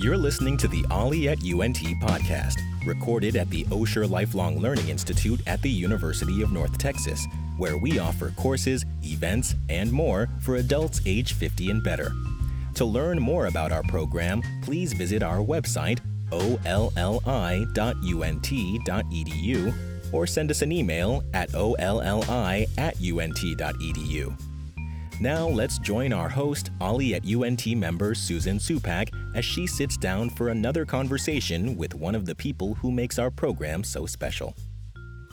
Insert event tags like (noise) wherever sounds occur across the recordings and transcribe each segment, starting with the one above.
You're listening to the OLLI at UNT podcast, recorded at the Osher Lifelong Learning Institute at the University of North Texas, where we offer courses, events, and more for adults age 50 and better. To learn more about our program, please visit our website, olli.unt.edu, or send us an email at olli at unt.edu. Now let's join our host, OLLI at UNT member Susan Supak, as she sits down for another conversation with one of the people who makes our program so special.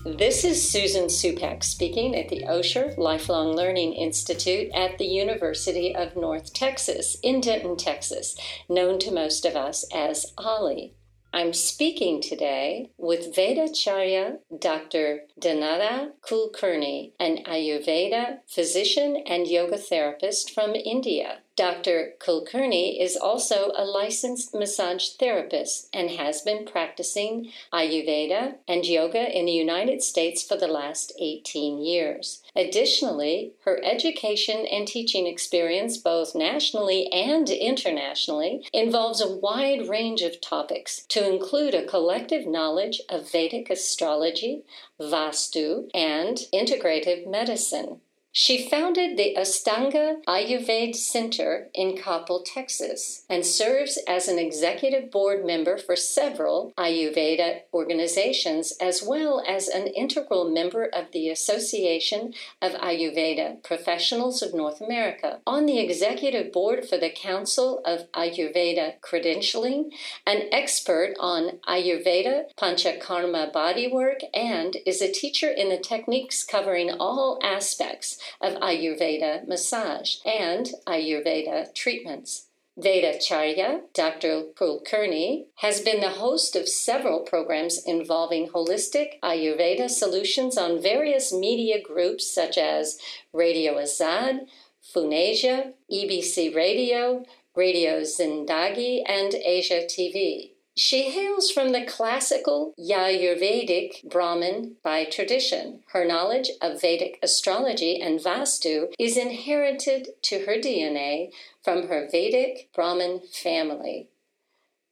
This is Susan Supak speaking at the Osher Lifelong Learning Institute at the University of North Texas in Denton, Texas, known to most of us as OLLI. I'm speaking today with Vedacharya Dr. Dhanara Kulkarni, an Ayurveda physician and yoga therapist from India. Dr. Kulkarni is also a licensed massage therapist and has been practicing Ayurveda and yoga in the United States for the last 18 years. Additionally, her education and teaching experience, both nationally and internationally, involves a wide range of topics to include a collective knowledge of Vedic astrology, Vastu, and integrative medicine. She founded the Astanga Ayurveda Center in Coppell, Texas, and serves as an executive board member for several Ayurveda organizations, as well as an integral member of the Association of Ayurveda Professionals of North America. On the executive board for the Council of Ayurveda Credentialing, an expert on Ayurveda, Panchakarma bodywork, and is a teacher in the techniques covering all aspects of Ayurveda massage and Ayurveda treatments. Vedacharya, Dr. Kulkarni, has been the host of several programs involving holistic Ayurveda solutions on various media groups such as Radio Azad, Funasia, EBC Radio, Radio Zindagi, and Asia TV. She hails from the classical Yajurvedic Brahmin by tradition. Her knowledge of Vedic astrology and Vastu is inherited to her DNA from her Vedic Brahmin family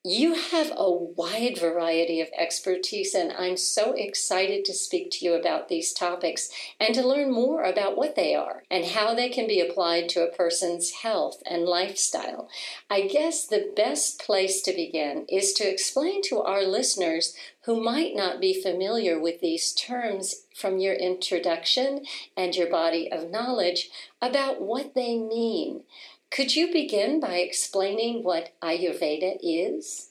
you have a wide variety of expertise, and I'm so excited to speak to you about these topics and to learn more about what they are and how they can be applied to a person's health and lifestyle. I guess the best place to begin is to explain to our listeners who might not be familiar with these terms from your introduction and your body of knowledge about what they mean. Could you begin by explaining what Ayurveda is?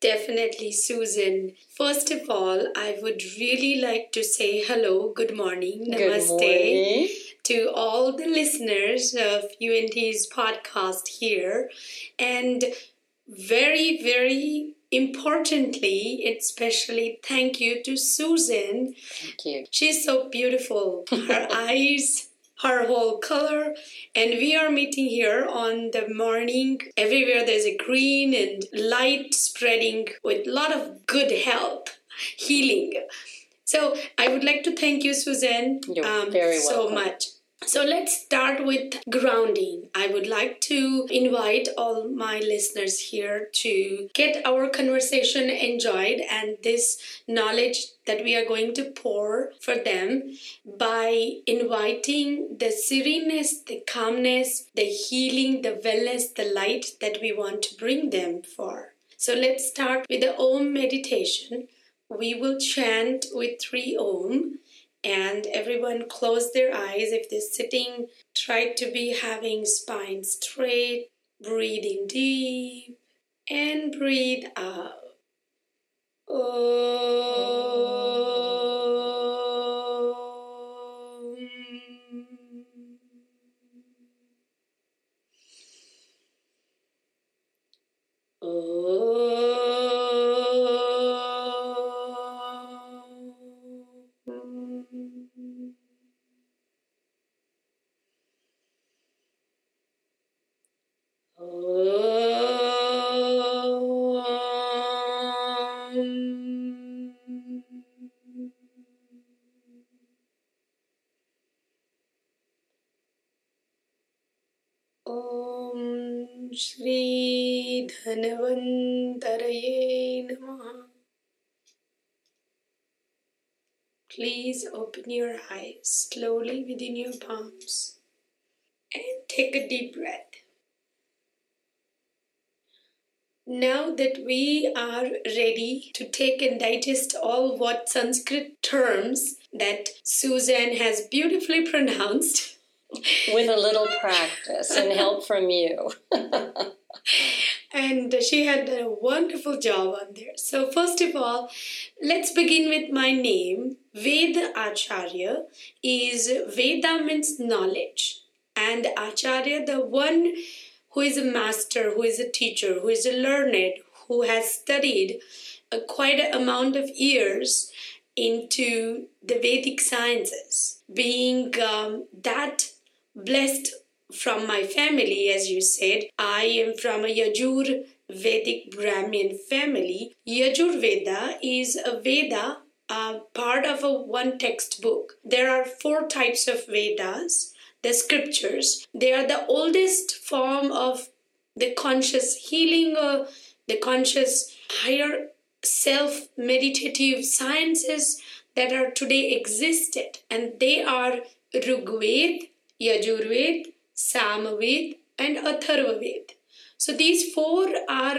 Definitely, Susan. First of all, I would really like to say hello, good morning, namaste good morning. to all the listeners of UNT's podcast here. And very, very importantly, especially thank you to Susan. Thank you. She's so beautiful. Her (laughs) eyes her whole color. And we are meeting here on the morning. Everywhere there's a green and light spreading with a lot of good health healing. So i would like to thank you suzanne You're um, very so much so let's start with grounding. I would like to invite all my listeners here to get our conversation enjoyed and this knowledge that we are going to pour for them by inviting the sereneness, the calmness, the healing, the wellness, the light that we want to bring them for. So let's start with the Om meditation. We will chant with three Om and everyone close their eyes if they're sitting try to be having spine straight breathing deep and breathe out. Shri धनवन्तरये नमः Please open your eyes slowly within your palms and take a deep breath. Now that we are ready to take and digest all what Sanskrit terms that Susan has beautifully pronounced, with a little practice and help from you. (laughs) and she had a wonderful job on there. So, first of all, let's begin with my name. Veda Acharya is Veda means knowledge, and Acharya, the one who is a master, who is a teacher, who is a learned, who has studied a quite an amount of years into the Vedic sciences, being um, that blessed from my family, as you said. I am from a Yajur Vedic Brahmin family. Yajur Veda is a Veda, uh, part of a one textbook. There are four types of Vedas, the scriptures. They are the oldest form of the conscious healing, uh, the conscious higher self meditative sciences that are today existed, and they are Rigved, Yajurved, Samaved, and Atharvaved. So these four are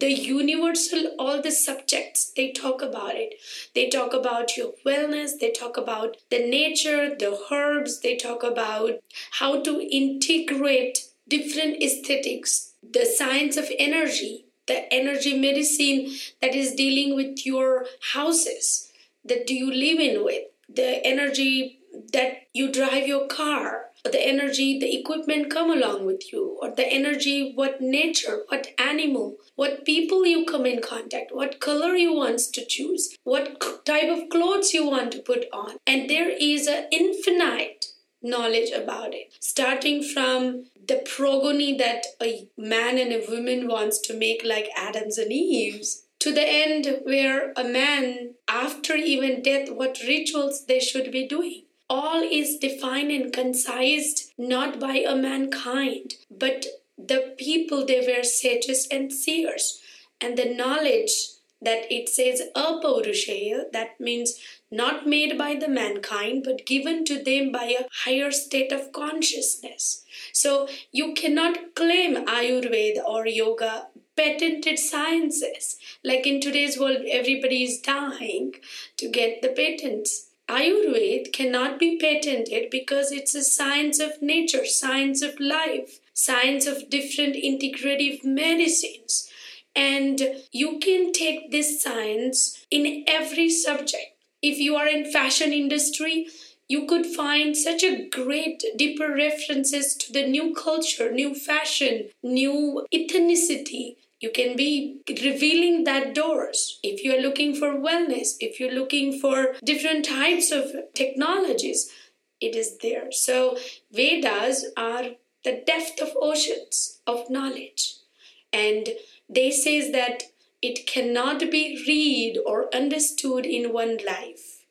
the universal, all the subjects, they talk about it. They talk about your wellness, they talk about the nature, the herbs, they talk about how to integrate different aesthetics, the science of energy, the energy medicine that is dealing with your houses that you live in with, the energy that you drive your car the energy the equipment come along with you or the energy what nature what animal what people you come in contact what color you want to choose what type of clothes you want to put on. And there is an infinite knowledge about it. Starting from the progeny that a man and a woman wants to make like adams and eve's to the end where a man after even death what rituals they should be doing all is defined and concised not by a mankind, but the people they were sages and seers. And the knowledge that it says apaurushaya, that means not made by the mankind, but given to them by a higher state of consciousness. So you cannot claim Ayurveda or yoga patented sciences. Like in today's world, everybody is dying to get the patents Ayurveda cannot be patented because it's a science of nature, science of life, science of different integrative medicines. And you can take this science in every subject. If you are in fashion industry, you could find such a great deeper references to the new culture, new fashion, new ethnicity, you can be revealing that doors. If you're looking for wellness if you're looking for different types of technologies it is there. So vedas are the depth of oceans of knowledge. And they says that it cannot be read or understood in one life.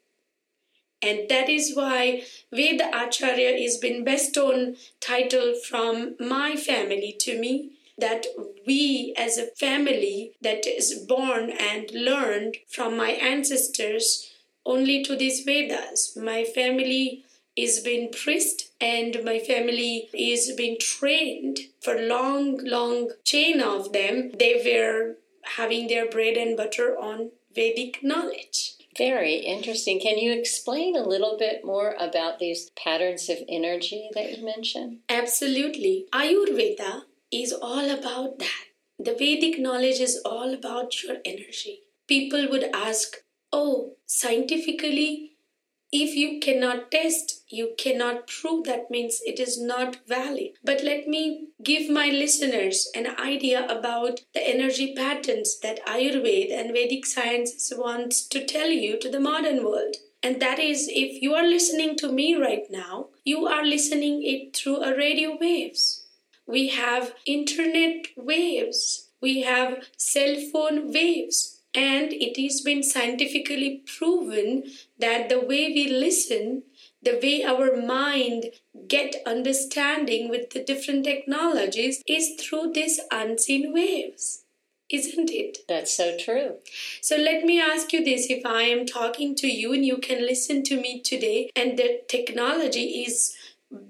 And that is why veda acharya is been bestowed title from my family to me that we as a family that is born and learned from my ancestors only to these Vedas. My family is being priest and my family is being trained for long, long chain of them. They were having their bread and butter on Vedic knowledge. Very interesting. Can you explain a little bit more about these patterns of energy that you mentioned? Absolutely. Ayurveda is all about that. The Vedic knowledge is all about your energy. People would ask, Oh, scientifically, if you cannot test, you cannot prove, that means it is not valid. But let me give my listeners an idea about the energy patterns that Ayurveda and Vedic science wants to tell you to the modern world. And that is if you are listening to me right now, you are listening it through a radio waves we have internet waves, we have cell phone waves, and it has been scientifically proven that the way we listen, the way our mind get understanding with the different technologies is through these unseen waves isn't it? That's so true. So let me ask you this. If i am talking to you and you can listen to me today and the technology is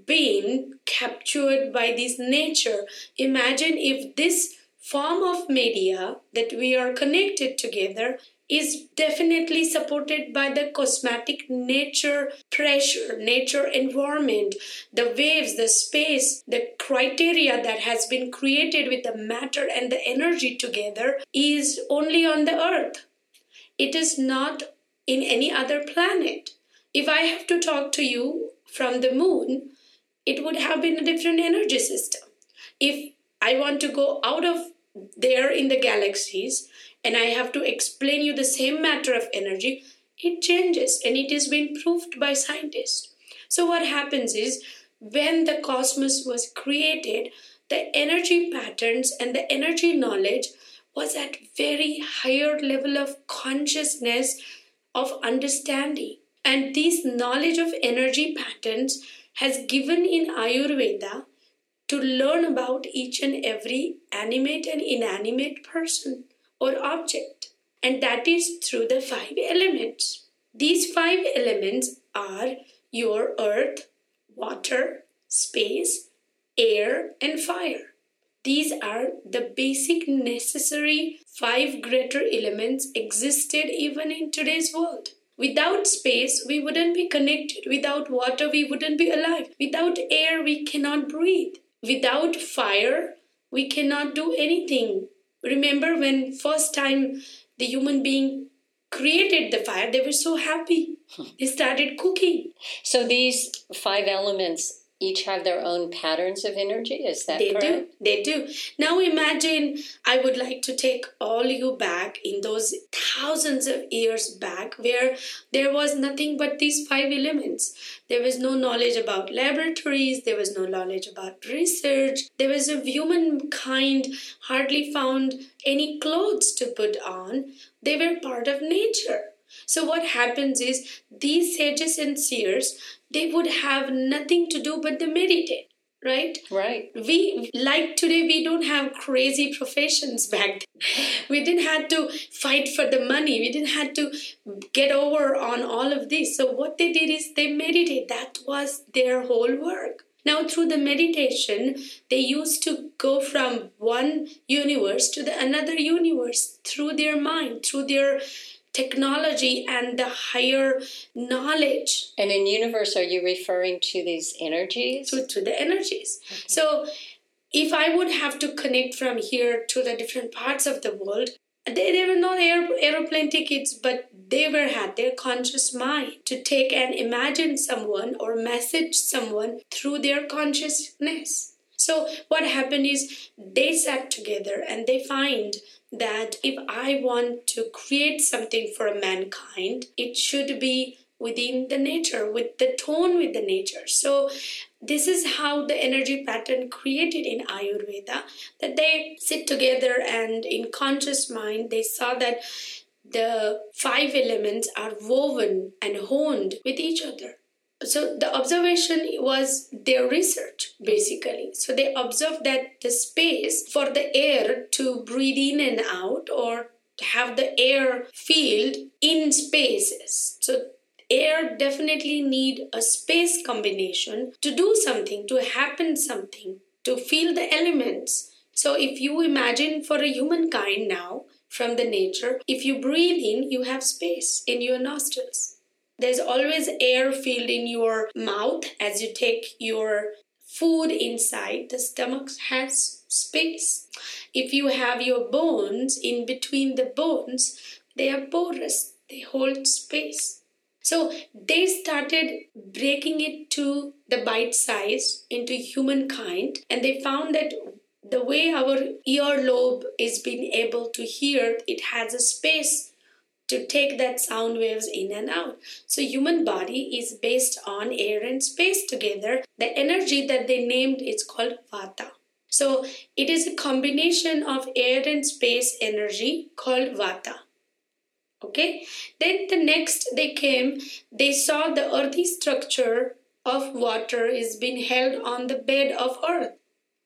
being captured by this nature imagine if this form of media that we are connected together is definitely supported by the cosmetic nature pressure, nature environment, the waves, the space, the criteria that has been created with the matter and the energy together is only on the earth. It is not in any other planet. If I have to talk to you from the moon, it would have been a different energy system. If I want to go out of there in the galaxies, and I have to explain you the same matter of energy, it changes and it has been proved by scientists. So what happens is when the cosmos was created, the energy patterns and the energy knowledge was at very higher level of consciousness of understanding. And this knowledge of energy patterns has given in Ayurveda to learn about each and every animate and inanimate person or object, and that is through the five elements. These five elements are your earth, water, space, air, and fire. These are the basic necessary five greater elements existed even in today's world. Without space, we wouldn't be connected. Without water, we wouldn't be alive. Without air, we cannot breathe. Without fire, we cannot do anything remember when first time the human being created the fire they were so happy they started cooking so these five elements each have their own patterns of energy is that they correct? do they do. Now imagine i would like to take all you back in those thousands of years back where there was nothing but these five elements. There was no knowledge about laboratories there was no knowledge about research there was a humankind hardly found any clothes to put on. They were part of nature so what happens is these sages and seers they would have nothing to do but to meditate right? Right. We like today we don't have crazy professions back then. we didn't have to fight for the money. We didn't have to get over on all of this. So what they did is they meditate. That was their whole work. Now through the meditation they used to go from one universe to the another universe through their mind through their technology and the higher knowledge. And in universe, are you referring to these energies? To, to the energies. Okay. So if I would have to connect from here to the different parts of the world, they, they were not air, aeroplane tickets, but they were had their conscious mind to take and imagine someone or message someone through their consciousness. So what happened is they sat together and they find that if I want to create something for mankind, it should be within the nature, with the tone with the nature. So this is how the energy pattern created in Ayurveda that they sit together and in conscious mind they saw that the five elements are woven and honed with each other so the observation was their research basically. So they observed that the space for the air to breathe in and out or to have the air filled in spaces. So air definitely need a space combination to do something to happen something to feel the elements. So if you imagine for a humankind now from the nature if you breathe in you have space in your nostrils there's always air filled in your mouth as you take your food inside. The stomach has space. If you have your bones in between the bones, they are porous, they hold space. So they started breaking it to the bite size into humankind, and they found that the way our earlobe is being able to hear, it has a space to take that sound waves in and out. So human body is based on air and space together. The energy that they named is called vata. So it is a combination of air and space energy called vata. Okay, then the next they came, they saw the earthy structure of water is being held on the bed of earth.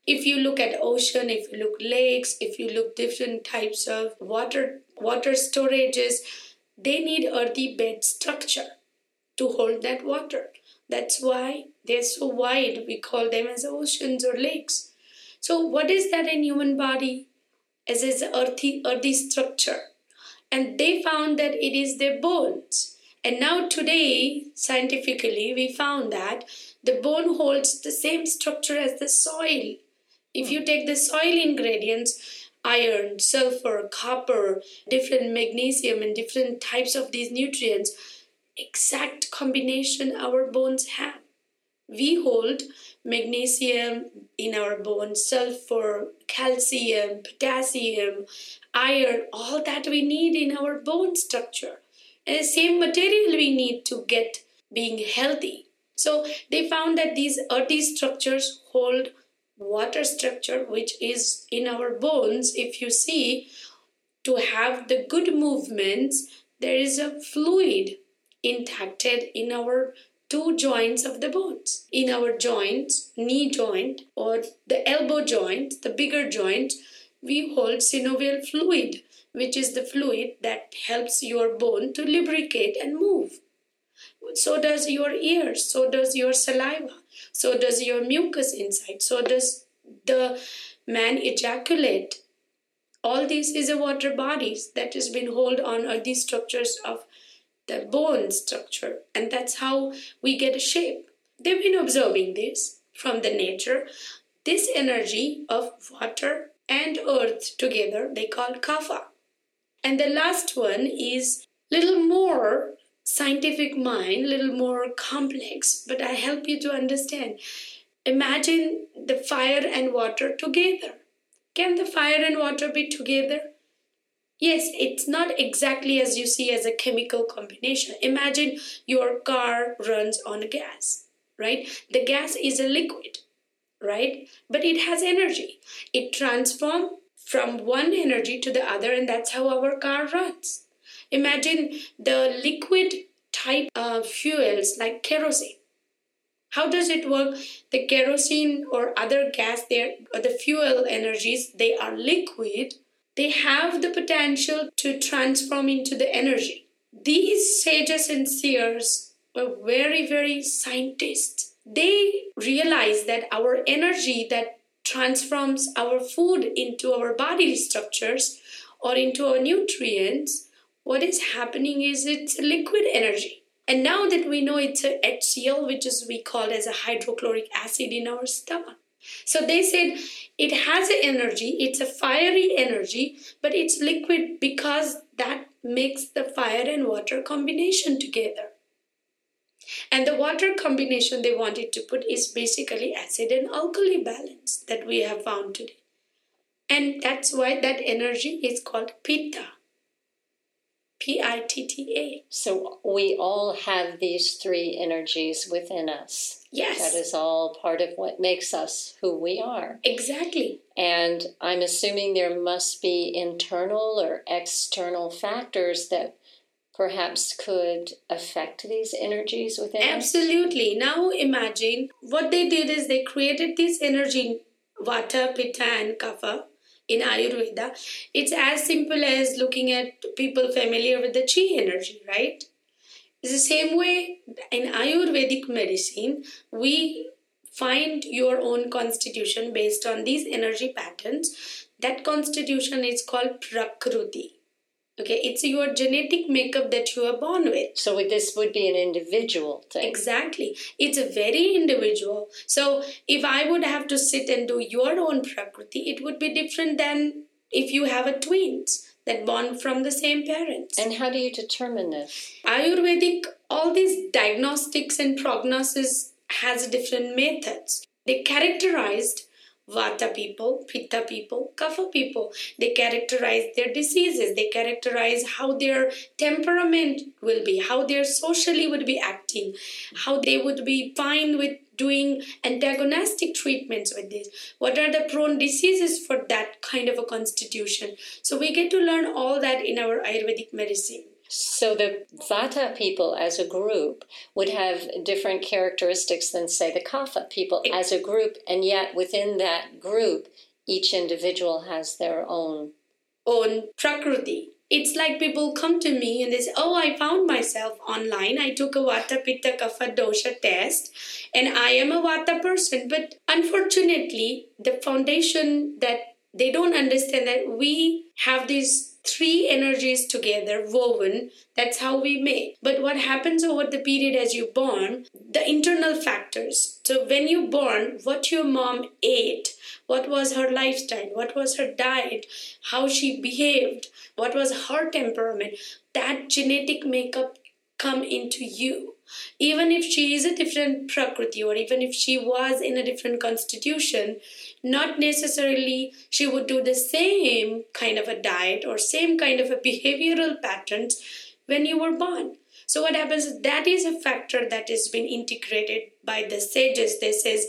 If you look at ocean, if you look lakes, if you look different types of water water storages, they need earthy bed structure to hold that water. That's why they're so wide. We call them as oceans or lakes. So what is that in human body? As is earthy earthy structure. And they found that it is their bones. And now today, scientifically, we found that the bone holds the same structure as the soil. If you hmm. take the soil ingredients, iron, sulfur, copper, different magnesium, and different types of these nutrients, exact combination our bones have. We hold magnesium in our bones, sulfur, calcium, potassium, iron, all that we need in our bone structure. And the same material we need to get being healthy. So they found that these earthy structures hold water structure which is in our bones if you see to have the good movements there is a fluid intacted in our two joints of the bones. In our joints knee joint or the elbow joint the bigger joint we hold synovial fluid which is the fluid that helps your bone to lubricate and move. So does your ears so does your saliva so does your mucus inside. So does the man ejaculate. All this is a water bodies that has been hold on are these structures of the bone structure. And that's how we get a shape. They've been observing this from the nature. This energy of water and earth together they call kapha. And the last one is little more scientific mind, little more complex, but I help you to understand. Imagine the fire and water together. Can the fire and water be together? Yes, it's not exactly as you see as a chemical combination. Imagine your car runs on gas, right? The gas is a liquid, right? But it has energy. It transforms from one energy to the other, and that's how our car runs. Imagine the liquid type of fuels like kerosene. How does it work? The kerosene or other gas, there the fuel energies, they are liquid. They have the potential to transform into the energy. These sages and seers were very, very scientists. They realized that our energy that transforms our food into our body structures or into our nutrients, what is happening is it's liquid energy. And now that we know it's a HCl, which is we call as a hydrochloric acid in our stomach. So they said it has an energy, it's a fiery energy, but it's liquid because that makes the fire and water combination together. And the water combination they wanted to put is basically acid and alkali balance that we have found today. And that's why that energy is called pitta. P I T T A. So we all have these three energies within us. Yes. That is all part of what makes us who we are. Exactly. And I'm assuming there must be internal or external factors that perhaps could affect these energies within Absolutely. Now imagine what they did is they created this energy, vata, pitta, and kapha in Ayurveda. It's as simple as looking at people familiar with the chi energy, right? It's the same way in Ayurvedic medicine, we find your own constitution based on these energy patterns. That constitution is called Prakruti. Okay, it's your genetic makeup that you are born with. So this would be an individual thing. Exactly. It's a very individual. So if I would have to sit and do your own prakriti, it would be different than if you have a twins that born from the same parents. And how do you determine this? Ayurvedic, all these diagnostics and prognosis has different methods. They characterized Vata people, Pitta people, Kapha people. They characterize their diseases. They characterize how their temperament will be, how they socially would be acting, how they would be fine with doing antagonistic treatments with this. What are the prone diseases for that kind of a constitution? So we get to learn all that in our Ayurvedic medicine. So the Vata people as a group would have different characteristics than, say, the Kapha people as a group, and yet within that group, each individual has their own own prakriti. It's like people come to me and they say, Oh, I found myself online. I took a Vata Pitta Kapha Dosha test and I am a Vata person. But unfortunately, the foundation that they don't understand that we have these three energies together woven. That's how we make. But what happens over the period as you born the internal factors. So when you born what your mom ate what was her lifestyle what was her diet how she behaved what was her temperament that genetic makeup come into you even if she is a different prakriti or even if she was in a different constitution not necessarily she would do the same kind of a diet or same kind of a behavioral patterns when you were born. So what happens that is a factor that has been integrated by the sages. They says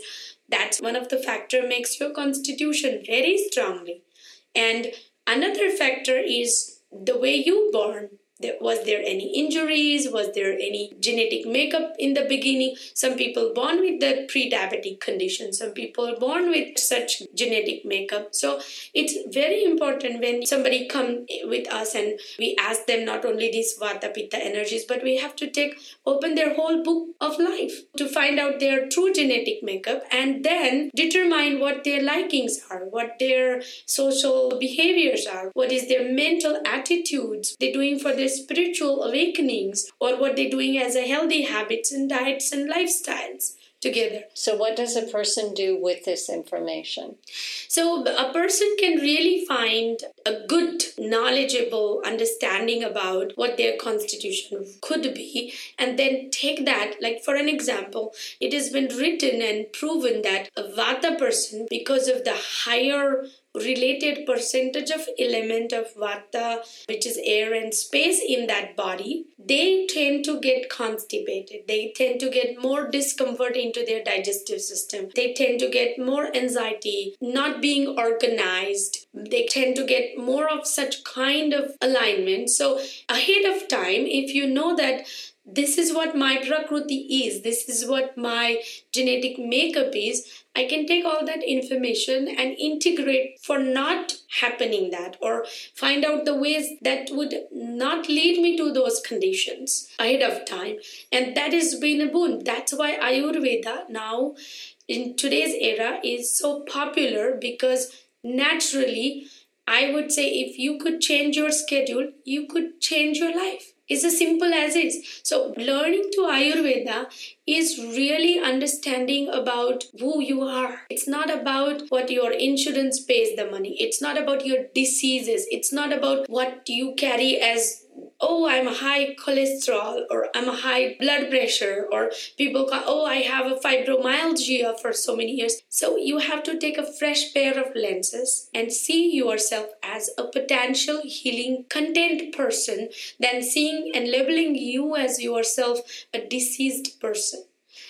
that's one of the factor makes your constitution very strongly. And another factor is the way you born was there any injuries? Was there any genetic makeup in the beginning? Some people born with the pre-diabetic condition. Some people born with such genetic makeup. So it's very important when somebody come with us and we ask them not only these vata pitta energies but we have to take open their whole book of life to find out their true genetic makeup and then determine what their likings are what their social behaviors are what is their mental attitudes they're doing for their their spiritual awakenings or what they're doing as a healthy habits and diets and lifestyles together. So, what does a person do with this information? So, a person can really find a good, knowledgeable understanding about what their constitution could be, and then take that. Like, for an example, it has been written and proven that a Vata person, because of the higher related percentage of element of vata which is air and space in that body they tend to get constipated. They tend to get more discomfort into their digestive system. They tend to get more anxiety not being organized. They tend to get more of such kind of alignment. So ahead of time if you know that this is what my prakriti is. This is what my genetic makeup is. I can take all that information and integrate for not happening that or find out the ways that would not lead me to those conditions ahead of time. And that has been a boon that's why ayurveda now in today's era is so popular because naturally i would say if you could change your schedule you could change your life it's as simple as is. So, learning to Ayurveda is really understanding about who you are. It's not about what your insurance pays the money. It's not about your diseases. It's not about what you carry as oh i'm a high cholesterol or i'm a high blood pressure or people go oh i have a fibromyalgia for so many years. So you have to take a fresh pair of lenses and see yourself as a potential healing content person than seeing and labeling you as yourself a diseased person.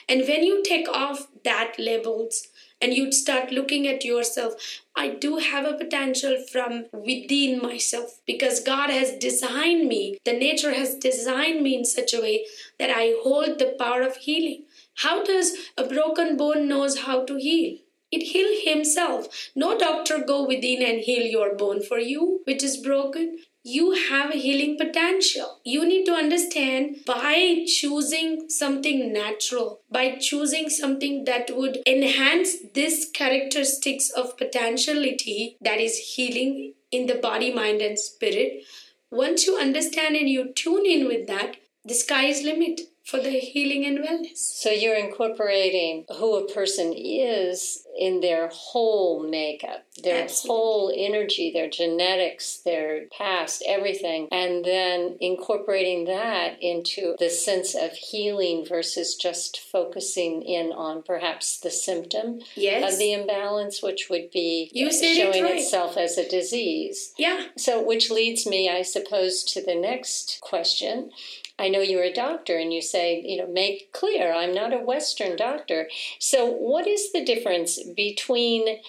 And when you take off that labels and you'd start looking at yourself I do have a potential from within myself because God has designed me, the nature has designed me in such a way that I hold the power of healing. How does a broken bone knows how to heal? It heal himself. No doctor go within and heal your bone for you, which is broken you have a healing potential. You need to understand by choosing something natural, by choosing something that would enhance this characteristics of potentiality that is healing in the body, mind, and spirit. Once you understand and you tune in with that, the sky is limit for the healing and wellness. So you're incorporating who a person is in their whole makeup, their Absolutely. whole energy, their genetics, their past, everything, and then incorporating that into the sense of healing versus just focusing in on perhaps the symptom yes. of the imbalance, which would be you showing it right. itself as a disease. Yeah. So, which leads me, I suppose, to the next question I know you're a doctor and you say, you know, make clear I'm not a Western doctor. So, what is the difference between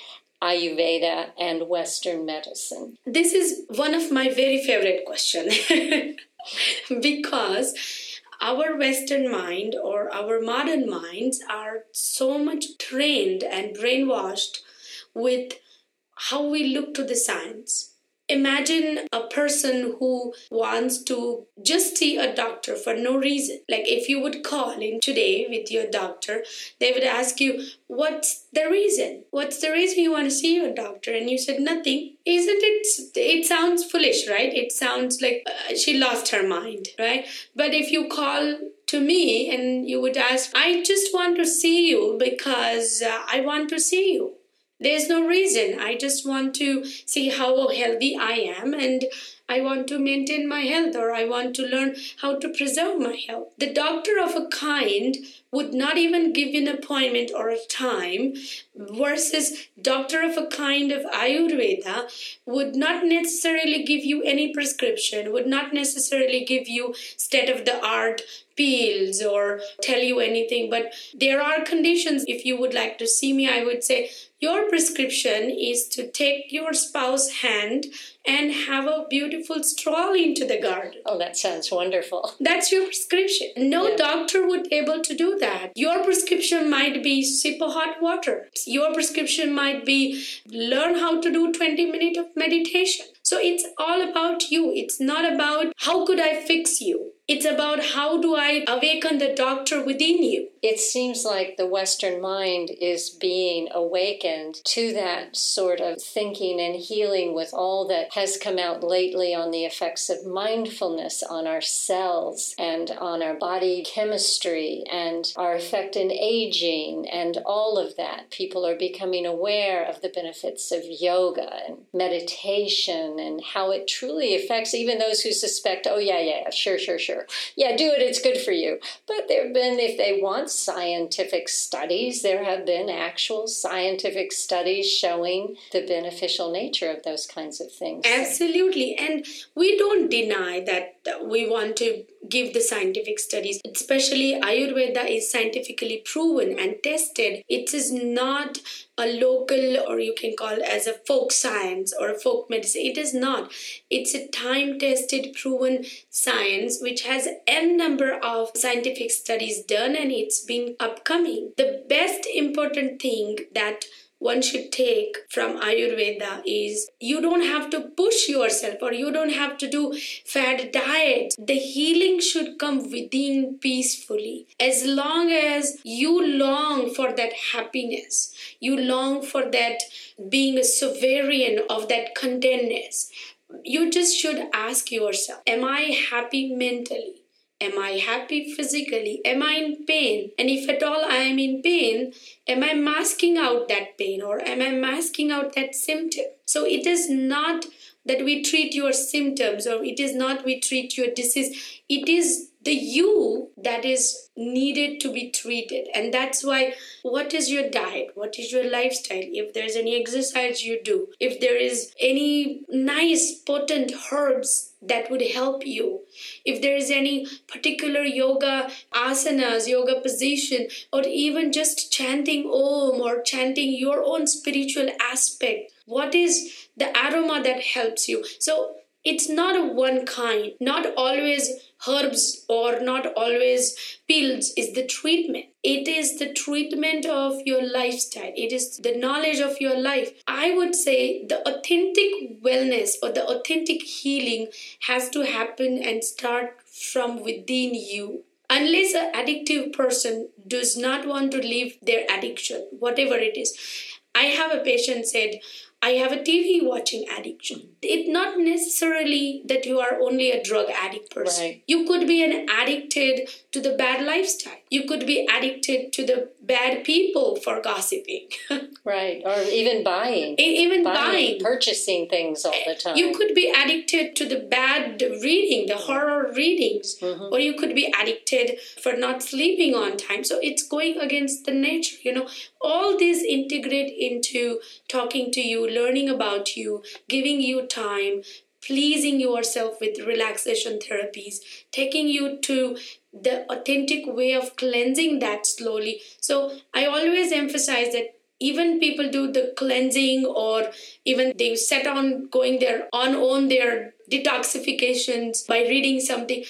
Ayurveda and Western medicine? This is one of my very favorite questions. (laughs) because our Western mind or our modern minds are so much trained and brainwashed with how we look to the science Imagine a person who wants to just see a doctor for no reason. Like if you would call in today with your doctor, they would ask you, What's the reason? What's the reason you want to see your doctor? And you said nothing. Isn't it? It sounds foolish, right? It sounds like uh, she lost her mind, right? But if you call to me and you would ask, I just want to see you because uh, I want to see you there's no reason. I just want to see how healthy I am and I want to maintain my health or I want to learn how to preserve my health. The doctor of a kind would not even give an appointment or a time versus doctor of a kind of ayurveda would not necessarily give you any prescription would not necessarily give you state of the art pills or tell you anything but there are conditions if you would like to see me i would say your prescription is to take your spouse's hand and have a beautiful stroll into the garden. Oh, that sounds wonderful. (laughs) That's your prescription. No yeah. doctor would able to do that. Your prescription might be sip of hot water. Your prescription might be learn how to do 20 minutes of meditation. So it's all about you. It's not about how could I fix you. It's about how do I awaken the doctor within you. It seems like the Western mind is being awakened to that sort of thinking and healing with all that has come out lately on the effects of mindfulness on our cells and on our body chemistry and our effect in aging and all of that. People are becoming aware of the benefits of yoga and meditation and how it truly affects even those who suspect, oh, yeah, yeah, sure, sure, sure yeah, do it, it's good for you. But there have been, if they want scientific studies, there have been actual scientific studies showing the beneficial nature of those kinds of things. Absolutely. And we don't deny that we want to give the scientific studies, especially Ayurveda is scientifically proven and tested. It is not a local or you can call as a folk science or a folk medicine. It is not. It's a time tested, proven science which has n number of scientific studies done and it's been upcoming. The best important thing that one should take from Ayurveda is you don't have to push yourself or you don't have to do fad diet. The healing should come within peacefully. As long as you long for that happiness, you long for that being a sovereign of that contentness, you just should ask yourself, Am I happy mentally? Am I happy physically? Am I in pain? And if at all I am in pain, am I masking out that pain or am I masking out that symptom? So it is not that we treat your symptoms or it is not we treat your disease. It is the you that is needed to be treated. And that's why what is your diet? What is your lifestyle? If there's any exercise you do, if there is any nice potent herbs that would help you. If there is any particular yoga asanas, yoga position, or even just chanting Om or chanting your own spiritual aspect, what is the aroma that helps you? So it's not a one kind, not always herbs or not always pills is the treatment. It is the treatment of your lifestyle. It is the knowledge of your life. I would say the authentic wellness or the authentic healing has to happen and start from within you unless an addictive person does not want to leave their addiction whatever it is i have a patient said I have a TV watching addiction. It's not necessarily that you are only a drug addict person. Right. You could be an addicted to the bad lifestyle. You could be addicted to the bad people for gossiping. (laughs) right. Or even buying. even buying, buying. Purchasing things all the time. You could be addicted to the bad reading, the horror readings. Mm-hmm. Or you could be addicted for not sleeping on time. So it's going against the nature. You know, all these integrate into talking to you learning about you, giving you time, pleasing yourself with relaxation therapies, taking you to the authentic way of cleansing that slowly. So I always emphasize that even people do the cleansing or even they set on going their on own their detoxifications by reading something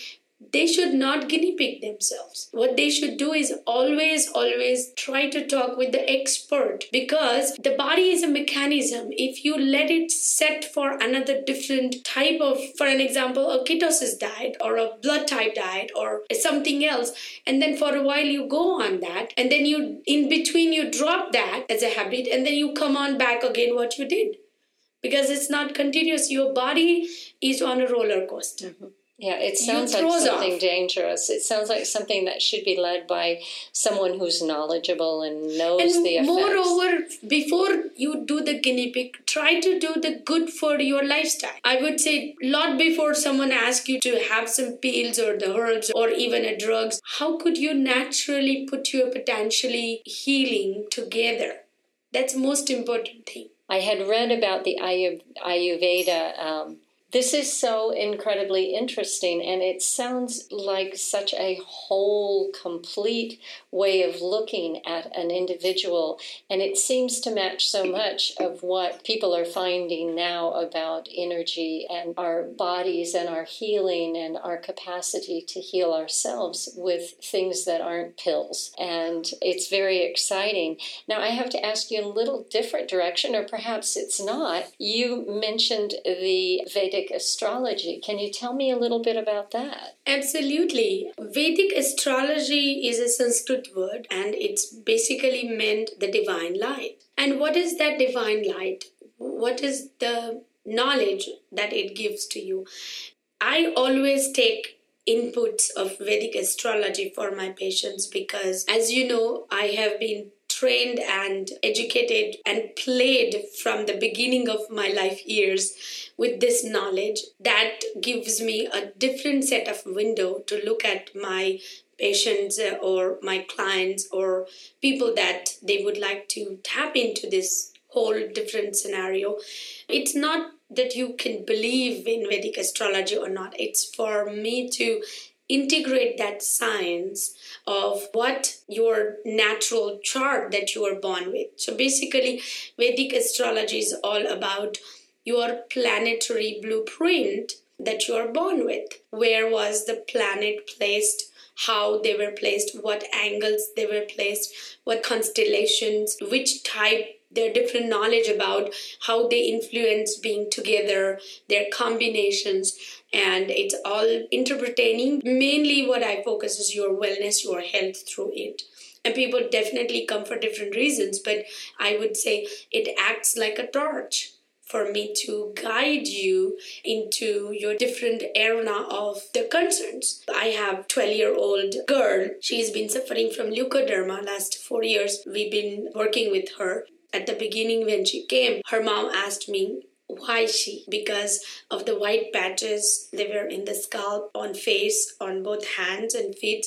they should not guinea pig themselves. What they should do is always, always try to talk with the expert because the body is a mechanism. If you let it set for another different type of, for an example, a ketosis diet or a blood type diet or something else, and then for a while you go on that, and then you, in between, you drop that as a habit, and then you come on back again what you did because it's not continuous. Your body is on a roller coaster. Mm-hmm. Yeah, it sounds like something off. dangerous. It sounds like something that should be led by someone who's knowledgeable and knows and the effects. Moreover, before you do the guinea pig, try to do the good for your lifestyle. I would say lot before someone asks you to have some pills or the herbs or even a drugs, how could you naturally put your potentially healing together? That's most important thing. I had read about the Ayurveda um, this is so incredibly interesting, and it sounds like such a whole, complete way of looking at an individual. And it seems to match so much of what people are finding now about energy and our bodies and our healing and our capacity to heal ourselves with things that aren't pills. And it's very exciting. Now, I have to ask you a little different direction, or perhaps it's not. You mentioned the Vedic Vedic astrology. Can you tell me a little bit about that? Absolutely. Vedic astrology is a Sanskrit word and it's basically meant the divine light. And what is that divine light? What is the knowledge that it gives to you? I always take inputs of Vedic astrology for my patients because, as you know, I have been trained and educated and played from the beginning of my life years with this knowledge that gives me a different set of window to look at my patients uh, or my clients or people that they would like to tap into this whole different scenario. It's not that you can believe in vedic astrology or not. It's for me to integrate that science of what your natural chart that you are born with. So basically, Vedic astrology is all about your planetary blueprint that you are born with. Where was the planet placed? How they were placed, what angles they were placed, what constellations, which type their different knowledge about how they influence being together, their combinations, and it's all interpreting. Mainly, what I focus is your wellness, your health through it. And people definitely come for different reasons, but I would say it acts like a torch for me to guide you into your different arena of the concerns. I have 12 year old girl. She's been suffering from leukoderma last four years. We've been working with her at the beginning, when she came, her mom asked me, why she because of the white patches they were in the scalp on face on both hands and feet.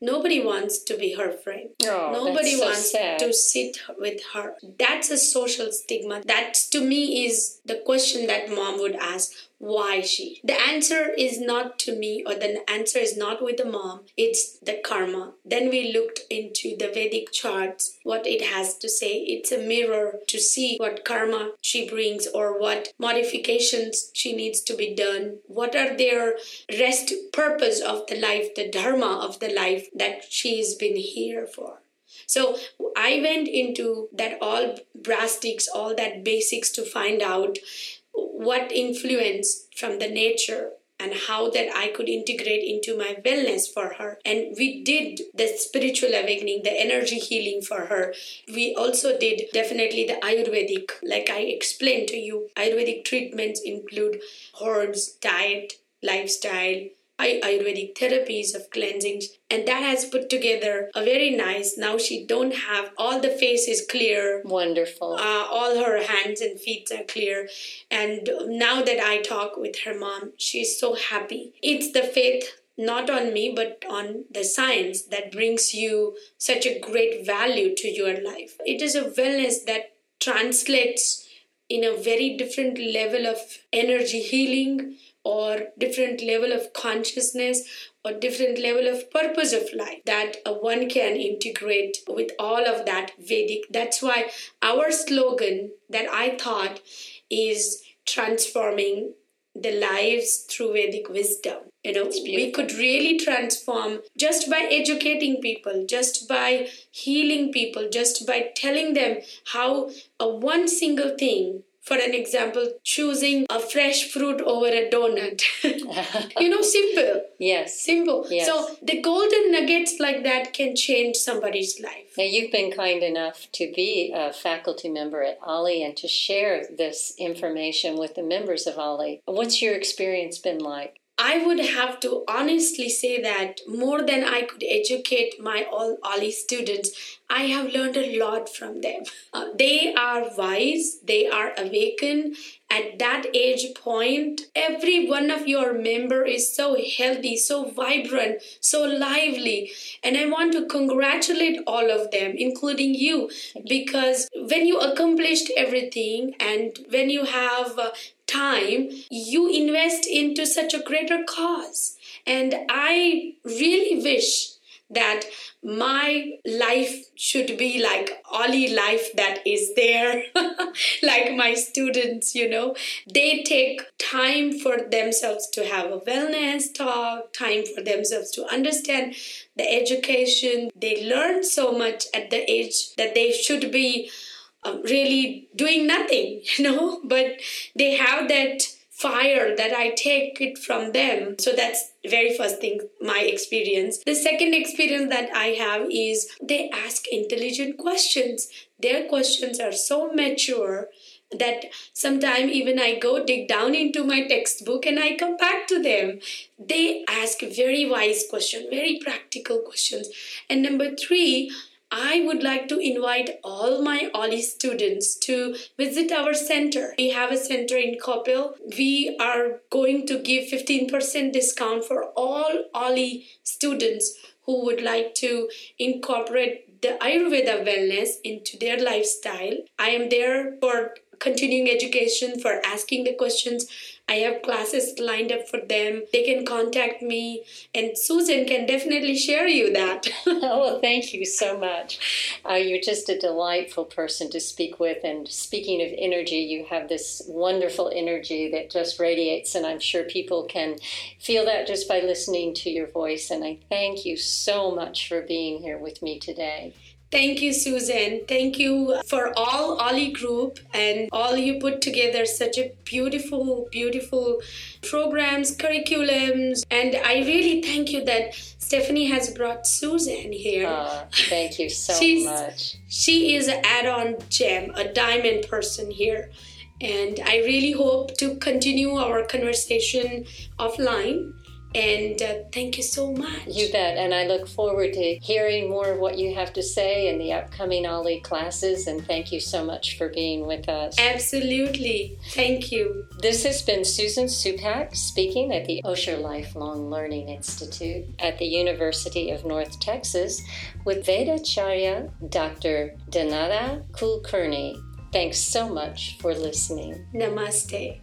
Nobody wants to be her friend. Oh, nobody so wants sad. to sit with her. That's a social stigma. That to me is the question that mom would ask why she. The answer is not to me or the answer is not with the mom. It's the karma. Then we looked into the vedic charts what it has to say. It's a mirror to see what karma she brings or what modifications she needs to be done. What are their rest purpose of the life the dharma of the life that she's been here for? So I went into that all brass brastics, all that basics to find out what influence from the nature and how that I could integrate into my wellness for her. And we did the spiritual awakening, the energy healing for her. We also did definitely the Ayurvedic, like I explained to you. Ayurvedic treatments include herbs, diet, lifestyle, ayurvedic therapies of cleansing and that has put together a very nice now she don't have all the face is clear. Wonderful. Uh, all her hands and feet are clear. And now that i talk with her mom she's so happy. It's the faith not on me but on the science that brings you such a great value to your life. It is a wellness that translates in a very different level of energy healing or different level of consciousness or different level of purpose of life that one can integrate with all of that Vedic. That's why our slogan that I thought is transforming the lives through Vedic wisdom. You know, we could really transform just by educating people, just by healing people, just by telling them how a one single thing for an example, choosing a fresh fruit over a donut. (laughs) you know, simple. Yes. Simple. Yes. So the golden nuggets like that can change somebody's life. Now, you've been kind enough to be a faculty member at OLLI and to share this information with the members of OLLI. What's your experience been like? I would have to honestly say that more than I could educate my all OLLI students, I have learned a lot from them. (laughs) Uh, they are wise, they are awakened. At that age point, every one of your member is so healthy, so vibrant, so lively. And I want to congratulate all of them, including you, because when you accomplished everything and when you have uh, time, you invest into such a greater cause. And I really wish that my life should be like OLLI life that is there (laughs) like my students you know they take time for themselves to have a wellness talk time for themselves to understand the education they learn so much at the age that they should be Uh, really doing nothing, (laughs) you know, but they have that fire that I take it from them. So that's very first thing, my experience. The second experience that I have is they ask intelligent questions. Their questions are so mature that sometimes even I go dig down into my textbook and I come back to them. They ask very wise questions, very practical questions. And number three, I would like to invite all my OLLI students to visit our center. We have a center in Coppell. We are going to give 15% discount for all OLLI students who would like to incorporate the Ayurveda wellness into their lifestyle. I am there for continuing education, for asking the questions I have classes lined up for them. They can contact me, and Susan can definitely share you that. (laughs) (laughs) oh, thank you so much. Uh, you're just a delightful person to speak with. And speaking of energy, you have this wonderful energy that just radiates, and I'm sure people can feel that just by listening to your voice. And I thank you so much for being here with me today. Thank you, Susan. Thank you for all OLLI Group and all you put together such a beautiful, beautiful programs, curriculums. And I really thank you that Stephanie has brought Susan here. Oh, thank you so (laughs) much. She is an add on gem, a diamond person here. And I really hope to continue our conversation offline and uh, thank you so much. You bet. And I look forward to hearing more of what you have to say in the upcoming OLLI classes. And thank you so much for being with us. Absolutely. Thank you. This has been Susan Supak speaking at the Osher Lifelong Learning Institute at the University of North Texas with Veda Vedacharya Dr. Danada Kulkarni. Thanks so much for listening. Namaste.